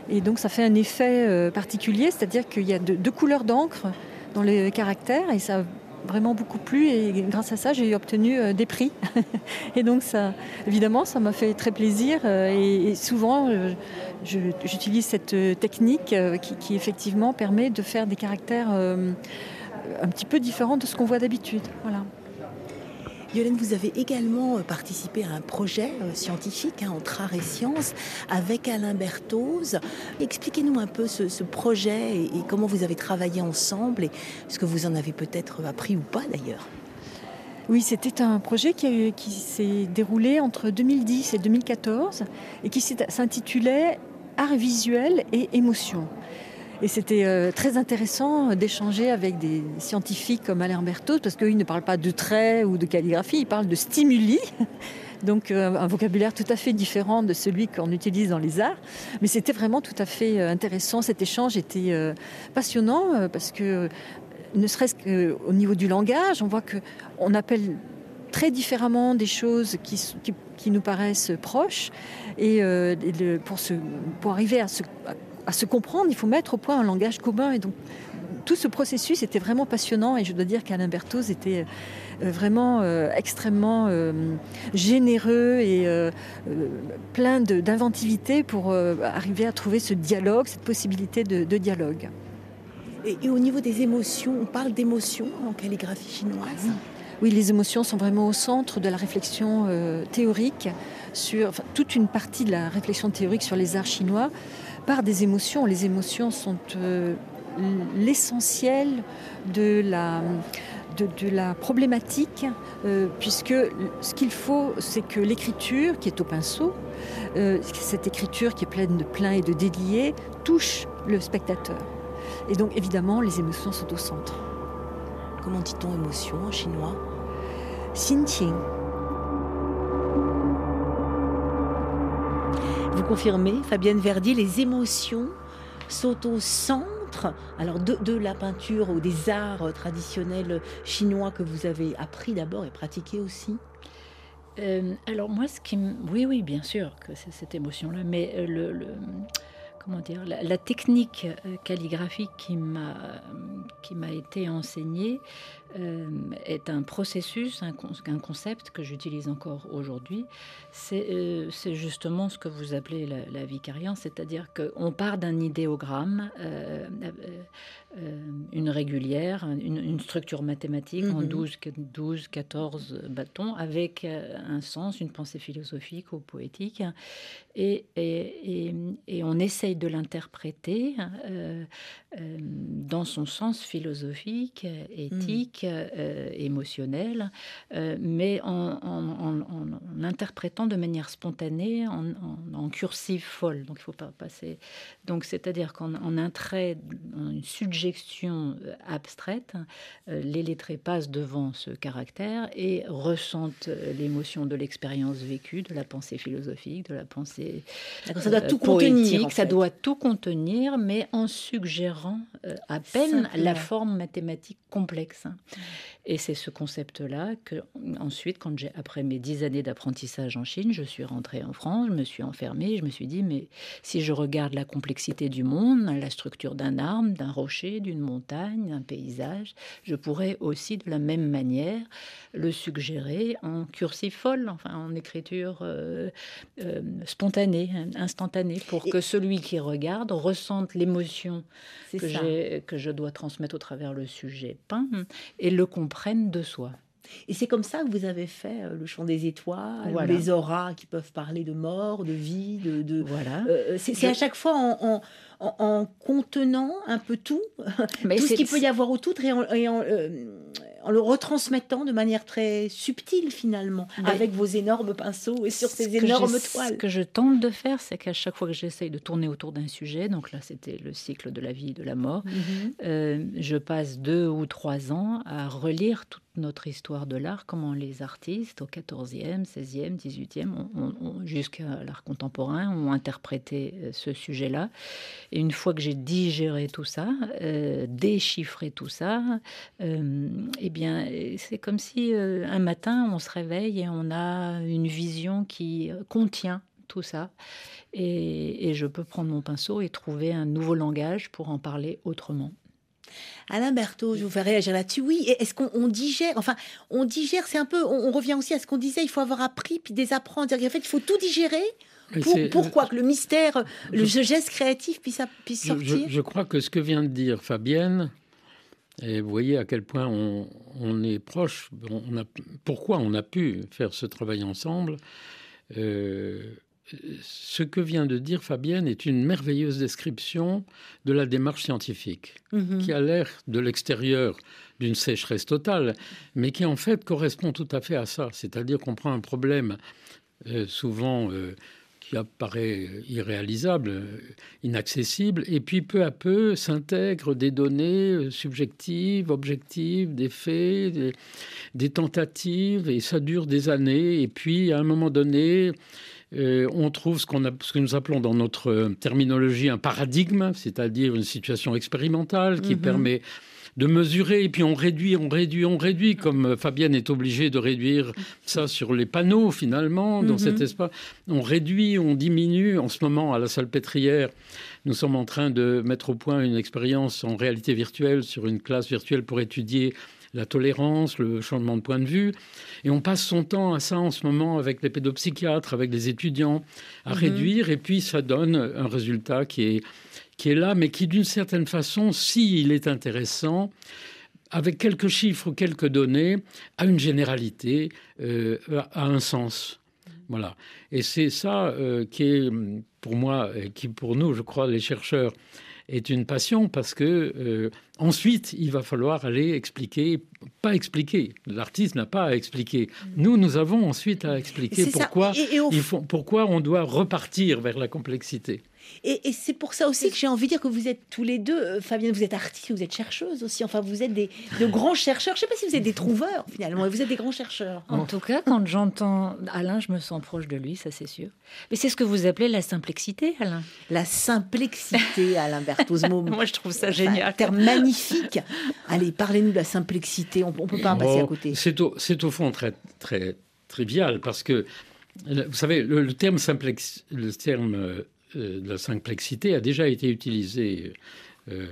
Et donc ça fait un effet particulier, c'est-à-dire qu'il y a deux, deux couleurs d'encre dans les caractères et ça vraiment beaucoup plu et grâce à ça, j'ai obtenu des prix. et donc, ça, évidemment, ça m'a fait très plaisir. et, souvent, j'utilise cette technique qui, qui, effectivement permet de faire des caractères un petit peu différents de ce qu'on voit d'habitude. Voilà. Yolène, vous avez également euh, participé à un projet euh, scientifique hein, entre art et sciences avec Alain Berthoz. Expliquez-nous un peu ce, projet et, comment vous avez travaillé ensemble et ce que vous en avez peut-être appris ou pas d'ailleurs. Oui, c'était un projet qui, qui s'est déroulé entre 2010 et 2014 et qui s'intitulait Art visuel et émotion. Et c'était euh, très intéressant d'échanger avec des scientifiques comme Alain Berthaud, parce qu'ils ne parlent pas de traits ou de calligraphie, ils parlent de stimuli. Donc euh, un vocabulaire tout à fait différent de celui qu'on utilise dans les arts. Mais c'était vraiment tout à fait euh, intéressant. Cet échange était passionnant parce que ne serait-ce qu'au niveau du langage, on voit qu'on appelle très différemment des choses qui, nous paraissent proches. Et pour, arriver à à se comprendre, il faut mettre au point un langage commun. Et donc, tout ce processus était vraiment passionnant et je dois dire qu'Alain Berthoz était euh, vraiment euh, extrêmement euh, généreux et plein d'inventivité pour arriver à trouver ce dialogue, cette possibilité de, dialogue. Et, au niveau des émotions, on parle d'émotions en calligraphie chinoise? Oui, les émotions sont vraiment au centre de la réflexion théorique sur toute une partie de la réflexion théorique sur les arts chinois par des émotions. Les émotions sont euh, l'essentiel de la, de, la problématique, euh, puisque ce qu'il faut, c'est que l'écriture, qui est au pinceau, euh, cette écriture qui est pleine de plein et de déliés, touche le spectateur. Et donc évidemment, les émotions sont au centre. Comment dit-on émotion en chinois? Xinqing. Confirmez, Fabienne Verdier, les émotions sont au centre alors de, la peinture ou des arts traditionnels chinois que vous avez appris d'abord et pratiqué aussi? Euh, alors moi, ce qui, oui, oui, bien sûr que c'est cette émotion-là, mais euh, le, comment dire, la, technique euh, calligraphique qui m'a qui m'a été enseignée euh, est un processus, un, concept que j'utilise encore aujourd'hui. Euh, c'est justement ce que vous appelez la, la vicariance, c'est-à-dire qu'on part d'un idéogramme, euh, une régulière, une, structure mathématique en 12, 12, 14 bâtons, avec un sens, une pensée philosophique ou poétique. Et, et, et, on essaye de l'interpréter dans son sens philosophique, éthique, euh, émotionnel, euh, mais en, interprétant de manière spontanée, en, cursive folle. Donc il faut pas passer. Donc c'est-à-dire qu'en un trait, une suggestion euh, abstraite, les lettrés passent devant ce caractère et ressentent l'émotion de l'expérience vécue, de la pensée philosophique, de la pensée. ça doit tout contenir. Ça doit tout contenir, mais en suggérant à peine la forme mathématique complexe. Et c'est ce concept-là que, ensuite, quand j'ai, après mes dix années d'apprentissage en Chine, je suis rentrée en France, je me suis enfermée, je me suis dit, mais si je regarde la complexité du monde, la structure d'un arbre, d'un rocher, d'une montagne, d'un paysage, je pourrais aussi, de la même manière, le suggérer en cursive folle, enfin en écriture euh, euh, spontanée, instantanée, pour que celui qui regarde ressente l'émotion que, que je dois transmettre au travers le sujet peint et le comprenne de soi. Et c'est comme ça que vous avez fait euh, le chant des étoiles, les auras qui peuvent parler de mort, de vie, de. Voilà. c'est à chaque fois en, en, contenant un peu tout, Mais tout ce qu'il peut y avoir autour et en, en le retransmettant de manière très subtile finalement, avec vos énormes pinceaux et sur ces énormes toiles. Ce que je tente de faire, c'est qu'à chaque fois que j'essaye de tourner autour d'un sujet, donc là c'était le cycle de la vie et de la mort, mhm. euh, je passe deux ou trois ans à relire toute notre histoire de l'art, comment les artistes au 14e, 16e, 18e, jusqu'à l'art contemporain, ont interprété euh, ce sujet-là. Et une fois que j'ai digéré tout ça, euh, déchiffré tout ça, eh bien, c'est comme si euh, un matin, on se réveille et on a une vision qui euh, contient tout ça. Et, je peux prendre mon pinceau et trouver un nouveau langage pour en parler autrement. Alain Berthaud, je vous fais réagir là-dessus. Oui, est-ce qu'on digère Enfin, on digère, c'est un peu. On, revient aussi à ce qu'on disait il faut avoir appris puis désapprendre. En fait, il faut tout digérer. pourquoi que le mystère, le geste créatif puisse, puisse sortir je, crois que ce que vient de dire Fabienne, et vous voyez à quel point on, est proche, on a, pourquoi on a pu faire ce travail ensemble. Euh, ce que vient de dire Fabienne est une merveilleuse description de la démarche scientifique, mhm. qui a l'air de l'extérieur d'une sécheresse totale, mais qui en fait correspond tout à fait à ça. C'est-à-dire qu'on prend un problème euh, souvent euh, qui apparaît irréalisable, inaccessible, et puis peu à peu s'intègrent des données euh, subjectives, objectives, des faits, des, tentatives, et ça dure des années, et puis à un moment donné, euh, on trouve ce, qu'on a, ce que nous appelons dans notre terminologie un paradigme, c'est-à-dire une situation expérimentale qui mhm. permet de mesurer, et puis on réduit, on réduit, on réduit, comme Fabienne est obligée de réduire ça sur les panneaux finalement, dans cet mhm. espace. On réduit, on diminue. En ce moment, à la salle pétrière, nous sommes en train de mettre au point une expérience en réalité virtuelle sur une classe virtuelle pour étudier la tolérance, le changement de point de vue. Et on passe son temps à ça en ce moment avec les pédopsychiatres, avec les étudiants, à mhm. réduire, et puis ça donne un résultat qui est qui est là, mais qui d'une certaine façon, s'il est intéressant, avec quelques chiffres ou quelques données, a une généralité, euh, a un sens. Voilà. Et c'est ça euh, qui est, pour moi, et qui pour nous, je crois, les chercheurs, est une passion parce que euh, ensuite il va falloir aller expliquer, pas expliquer. L'artiste n'a pas à expliquer. Nous, nous avons ensuite à expliquer pourquoi, il faut, pourquoi on doit repartir vers la complexité. Et, c'est pour ça aussi que j'ai envie de dire que vous êtes tous les deux, euh, Fabienne, vous êtes artiste, vous êtes chercheuse aussi. Enfin, vous êtes des, de grands chercheurs. Je ne sais pas si vous êtes des trouveurs finalement, vous êtes des grands chercheurs. En tout cas, quand j'entends Alain, je me sens proche de lui, ça c'est sûr. Mais c'est ce que vous appelez la simplicité, Alain. La simplicité, Alain Bertozmo. Moi, je trouve ça génial. Un terme magnifique. Allez, parlez-nous de la simplicité. On ne peut pas en passer à côté. C'est au, au, fond très, très trivial parce que, vous savez, le, terme, simplex, le terme euh, euh, la simplexité a déjà été utilisée, euh,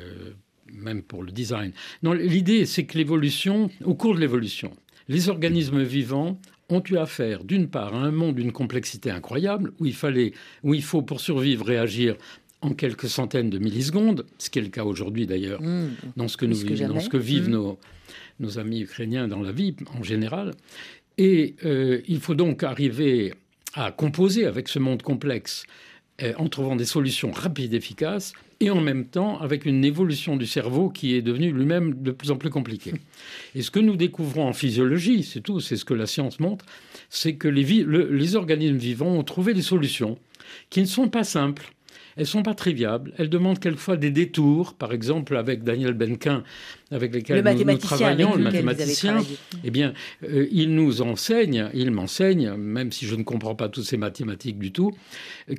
même pour le design. l'idée, c'est que l'évolution, au cours de l'évolution, les organismes vivants ont eu affaire, d'une part, à un monde d'une complexité incroyable, où il fallait, où il faut pour survivre réagir en quelques centaines de millisecondes, ce qui est le cas aujourd'hui d'ailleurs, mmh. dans ce que nous vivons, dans ce que vivent mmh. nos, amis ukrainiens dans la vie en général. Et euh, il faut donc arriver à composer avec ce monde complexe en trouvant des solutions rapides, et efficaces, et en même temps avec une évolution du cerveau qui est devenue lui-même de plus en plus compliquée. Et ce que nous découvrons en physiologie, c'est tout, c'est ce que la science montre, c'est que les, les organismes vivants ont trouvé des solutions qui ne sont pas simples, elles sont pas triviables. Elles demandent quelquefois des détours. Par exemple, avec Daniel Benquin, avec lequel nous, travaillons, le mathématicien, eh bien, euh, il nous enseigne, il m'enseigne, même si je ne comprends pas toutes ces mathématiques du tout,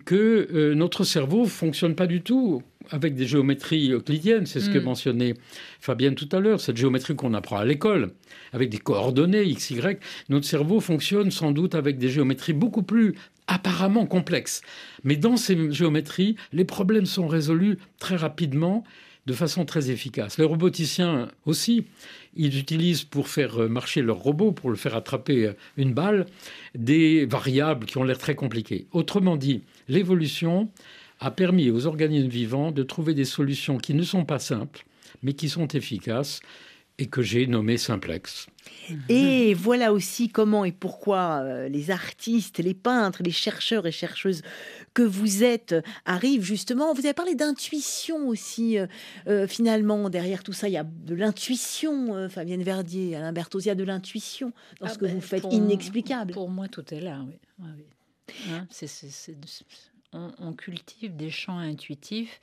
que euh, notre cerveau fonctionne pas du tout avec des géométries euclidiennes, c'est ce que mm. mentionnait Fabienne tout à l'heure, cette géométrie qu'on apprend à l'école, avec des coordonnées x, y. Notre cerveau fonctionne sans doute avec des géométries beaucoup plus apparemment complexes. Mais dans ces géométries, les problèmes sont résolus très rapidement, de façon très efficace. Les roboticiens aussi, ils utilisent pour faire marcher leur robot, pour le faire attraper une balle, des variables qui ont l'air très compliquées. Autrement dit, l'évolution a permis aux organismes vivants de trouver des solutions qui ne sont pas simples, mais qui sont efficaces et que j'ai nommées simplex. Et voilà aussi comment et pourquoi euh, les artistes, les peintres, les chercheurs et chercheuses que vous êtes arrivent justement. Vous avez parlé d'intuition aussi, euh, euh, finalement. Derrière tout ça, il y a de l'intuition, Fabienne Verdier, Alain Berthoz, il y a de l'intuition dans ah ce que ben, vous faites, inexplicable. Pour moi, tout est là, oui. Hein, on, cultive des champs intuitifs.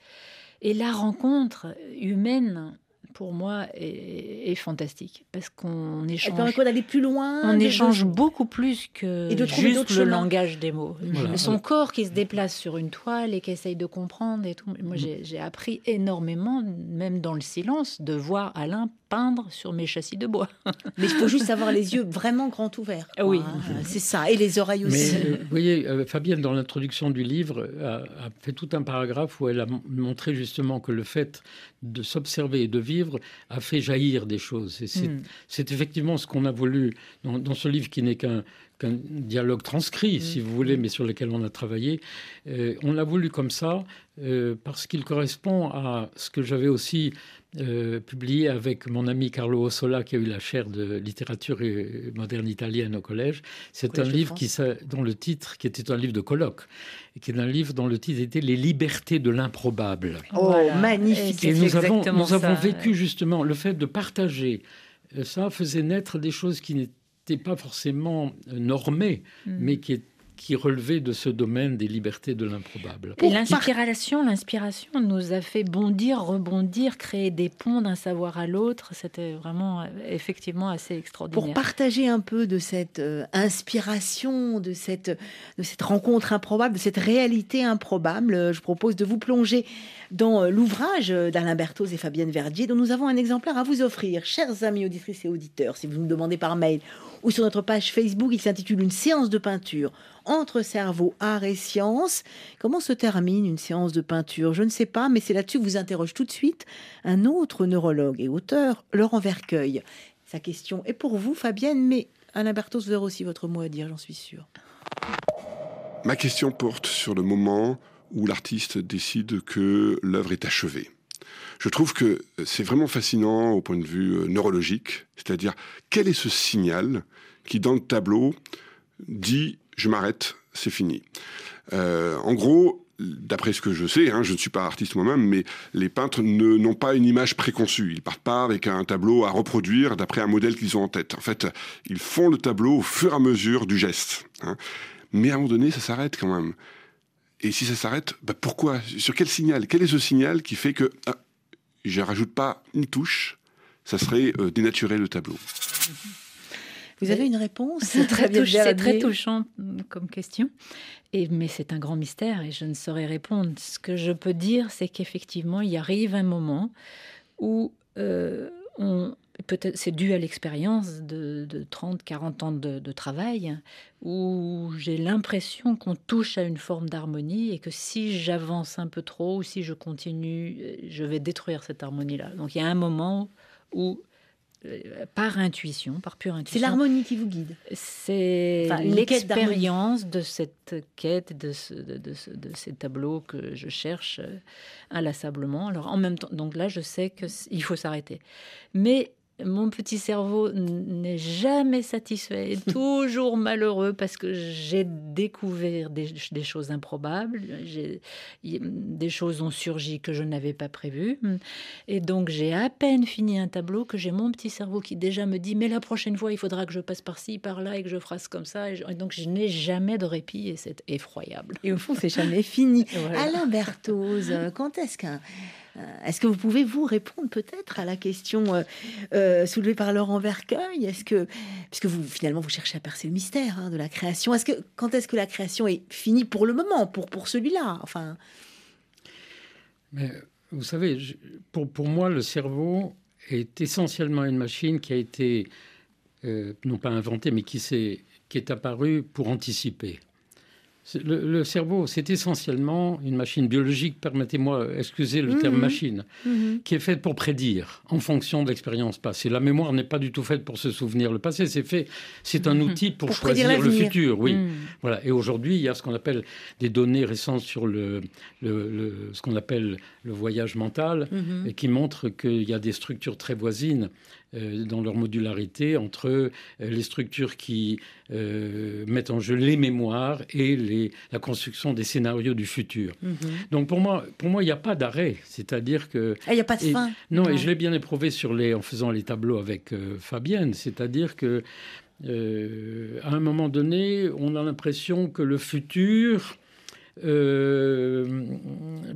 Et la rencontre humaine pour moi, est, fantastique parce qu'on échange. d'aller plus loin. On échange beaucoup plus que juste le langage des mots. Son corps qui se déplace sur une toile et qui essaye de comprendre et tout. Moi, mm. j'ai appris énormément, même dans le silence, de voir Alain peindre sur mes châssis de bois. Mais il faut juste avoir les yeux vraiment grands ouverts. Oui. c'est ça. Et les oreilles aussi. Mais euh, vous voyez, euh, Fabienne, dans l'introduction du livre, a, a, fait tout un paragraphe où elle a montré justement que le fait de s'observer et de vivre a fait jaillir des choses. Et c'est mm. effectivement ce qu'on a voulu dans, dans ce livre qui n'est qu'un qu'un dialogue transcrit, si vous voulez, mais sur lequel on a travaillé. Euh, on l'a voulu comme ça euh, parce qu'il correspond à ce que j'avais aussi euh, publié avec mon ami Carlo Ossola, qui a eu la chaire de littérature moderne italienne au collège. C'est un livre qui, dont le titre, qui était un livre de colloque, et qui est un livre dont le titre était Les libertés de l'improbable. Oh, magnifique! Et, nous avons, nous avons vécu justement le fait de partager. Ça faisait naître des choses qui n'étaient n'était pas forcément normé, mm. mais qui est qui relevait de ce domaine des libertés de l'improbable. Et l'inspiration, l'inspiration nous a fait bondir, rebondir, créer des ponts d'un savoir à l'autre. C'était vraiment euh, effectivement assez extraordinaire. Pour partager un peu de cette euh, inspiration, de cette, de cette rencontre improbable, de cette réalité improbable, euh, je propose de vous plonger dans l'ouvrage d'Alain Berthoz et Fabienne Verdier, dont nous avons un exemplaire à vous offrir, chers amis auditrices et auditeurs, si vous nous demandez par mail ou sur notre page Facebook. Il s'intitule Une séance de peinture entre cerveau, art et science. Comment se termine une séance de peinture? Je ne sais pas, mais c'est là-dessus que vous interroge tout de suite un autre neurologue et auteur, Laurent Vercueil. Sa question est pour vous, Fabienne, mais Alain Bertos, vous aurez aussi votre mot à dire, j'en suis sûr. Ma question porte sur le moment où l'artiste décide que l'œuvre est achevée. Je trouve que c'est vraiment fascinant au point de vue euh, neurologique, c'est-à-dire quel est ce signal qui, dans le tableau, dit je m'arrête, c'est fini. Euh, en gros, d'après ce que je sais, hein, je ne suis pas artiste moi-même, mais les peintres n'ont pas une image préconçue. Ils partent pas avec un tableau à reproduire d'après un modèle qu'ils ont en tête. En fait, ils font le tableau au fur et à mesure du geste. Hein. Mais à un moment donné, ça s'arrête quand même. Et si ça s'arrête, bah pourquoi? Sur quel signal? Quel est ce signal qui fait que ah, je rajoute pas une touche? Ça serait euh, dénaturer le tableau. Vous avez une réponse C'est très, très, touchant comme question, et, mais c'est un grand mystère et je ne saurais répondre. Ce que je peux dire, c'est qu'effectivement, il arrive un moment où euh, on, peut-être c'est dû à l'expérience de, 30, 40 ans de, travail, où j'ai l'impression qu'on touche à une forme d'harmonie et que si j'avance un peu trop ou si je continue, je vais détruire cette harmonie-là. Donc il y a un moment où par intuition, par pure intuition. C'est l'harmonie qui vous guide. C'est l'expérience de cette quête, de, de, ces tableaux que je cherche euh, inlassablement. Alors en même temps, donc là, je sais qu'il faut s'arrêter. Mais mon petit cerveau n'est jamais satisfait, toujours malheureux parce que j'ai découvert des, choses improbables, des choses ont surgi que je n'avais pas prévues. Et donc j'ai à peine fini un tableau que j'ai mon petit cerveau qui déjà me dit mais la prochaine fois il faudra que je passe par-ci, par-là et que je fasse comme ça. Et, donc je n'ai jamais de répit et c'est effroyable. Et au fond c'est jamais fini. Alain Berthoz, quand est-ce qu'un est-ce que vous pouvez vous répondre peut-être à la question euh, euh, soulevée par Laurent Vercueil? Est-ce que, puisque vous finalement vous cherchez à percer le mystère hein, de la création, est-ce que quand est-ce que la création est finie pour le moment, pour pour celui-là? Enfin. Mais vous savez, pour, pour moi, le cerveau est essentiellement une machine qui a été non pas inventée, mais qui s'est qui est apparue pour anticiper. Le, cerveau, c'est essentiellement une machine biologique, permettez-moi, excusez le terme mhm. machine, mhm. qui est faite pour prédire en fonction de l'expérience passée. La mémoire n'est pas du tout faite pour se souvenir le passé, c'est fait, c'est un mhm. outil pour, choisir le futur, oui. Voilà. Et aujourd'hui, il y a ce qu'on appelle des données récentes sur le, ce qu'on appelle le voyage mental, et qui montrent qu'il y a des structures très voisines dans leur modularité entre euh, les structures qui euh, mettent en jeu les mémoires et les, la construction des scénarios du futur. Mhm. Donc pour moi, pour moi, il n'y a pas d'arrêt. C'est-à-dire que ah, il n'y a pas de fin. Non, et je l'ai bien éprouvé sur les, en faisant les tableaux avec Fabienne. C'est-à-dire que à un moment donné, on a l'impression que le futur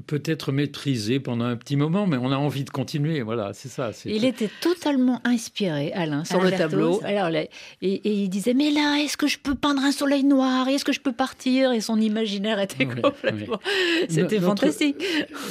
peut-être maîtrisé pendant un petit moment, mais on a envie de continuer. Voilà, c'est ça. Il était totalement inspiré, Alain, sur le tableau. Alors, et, il disait Mais là, est-ce que je peux peindre un soleil noir? Est-ce que je peux partir? Et son imaginaire était complètement. C'était fantastique.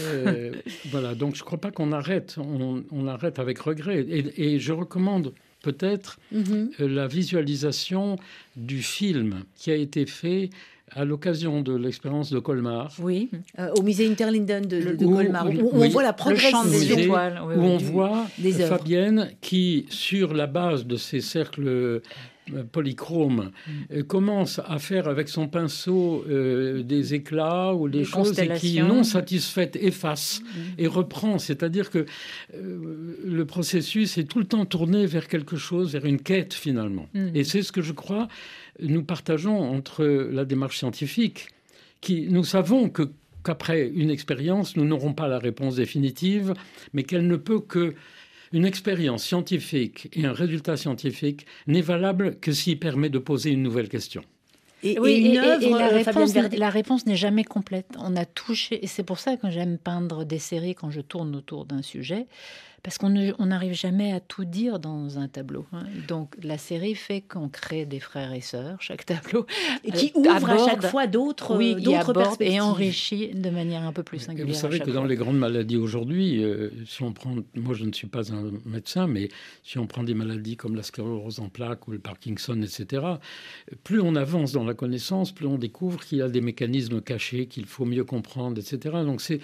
Euh, voilà, donc je ne crois pas qu'on arrête. On, arrête avec regret. Et, je recommande peut-être mhm. euh, la visualisation du film qui a été fait à l'occasion de l'expérience de Colmar. Oui, euh, au musée Interlinden de, Colmar, où, on voit la progression des étoiles. où on voit Fabienne qui, sur la base de ces cercles euh, polychrome mm. euh, commence à faire avec son pinceau des éclats ou des, choses et qui, non satisfaite, efface mm. et reprend. C'est-à-dire que le processus est tout le temps tourné vers quelque chose, vers une quête finalement. Mm. Et c'est ce que je crois nous partageons entre la démarche scientifique, qui nous savons que qu'après une expérience, nous n'aurons pas la réponse définitive, mais qu'elle ne peut que une expérience scientifique et un résultat scientifique n'est valable que s'il permet de poser une nouvelle question. Et, oui, la, euh, réponse, la, réponse, n'est jamais complète. On a touché, et c'est pour ça que j'aime peindre des séries quand je tourne autour d'un sujet, parce qu'on n'arrive jamais à tout dire dans un tableau. Hein. Donc la série fait qu'on crée des frères et sœurs, chaque tableau. Et qui euh, ouvre à chaque fois d'autres oui, perspectives. Et enrichit de manière un peu plus singulière. vous savez que dans les grandes maladies aujourd'hui, euh, si on prend, moi je ne suis pas un médecin, mais si on prend des maladies comme la sclérose en plaques ou le Parkinson, etc., plus on avance dans la connaissance, plus on découvre qu'il y a des mécanismes cachés qu'il faut mieux comprendre, etc. Donc c'est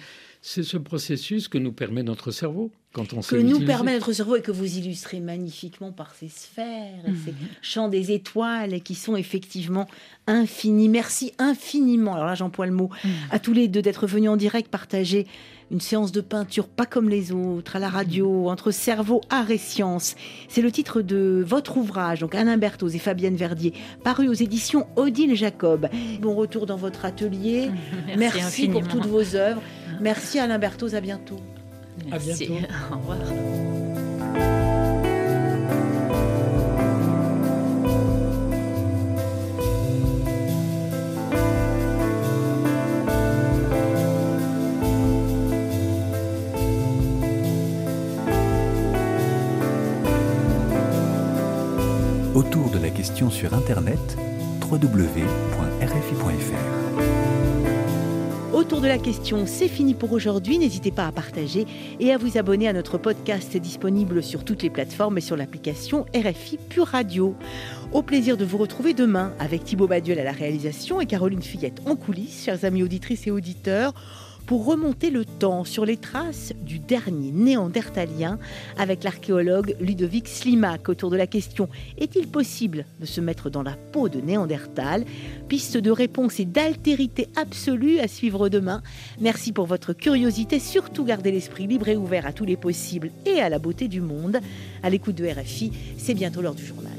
c'est ce processus que nous permet notre cerveau quand on Que nous permet notre cerveau et que vous illustrez magnifiquement par ces sphères et ces mhm. champs des étoiles qui sont effectivement infinis. Merci infiniment, alors là j'emploie le mot, mhm. à tous les deux d'être venus en direct partager une séance de peinture pas comme les autres, à la radio, entre cerveau, art et science. C'est le titre de votre ouvrage, donc Alain Berthoz et Fabienne Verdier, paru aux éditions Odile Jacob. Bon retour dans votre atelier. Merci, pour toutes vos œuvres. Merci Alain Berthoz, à bientôt. À bientôt. Au revoir. Autour de la question sur Internet, www.rfi.fr. Autour de la question, c'est fini pour aujourd'hui. N'hésitez pas à partager et à vous abonner à notre podcast disponible sur toutes les plateformes et sur l'application RFI Pure Radio. Au plaisir de vous retrouver demain avec Thibaut Baduel à la réalisation et Caroline Fillette en coulisses, chers amis auditrices et auditeurs pour remonter le temps sur les traces du dernier néandertalien avec l'archéologue Ludovic Slimak autour de la question est-il possible de se mettre dans la peau de Néandertal? Piste de réponse et d'altérité absolue à suivre demain. Merci pour votre curiosité, surtout gardez l'esprit libre et ouvert à tous les possibles et à la beauté du monde. À l'écoute de RFI, c'est bientôt l'heure du journal.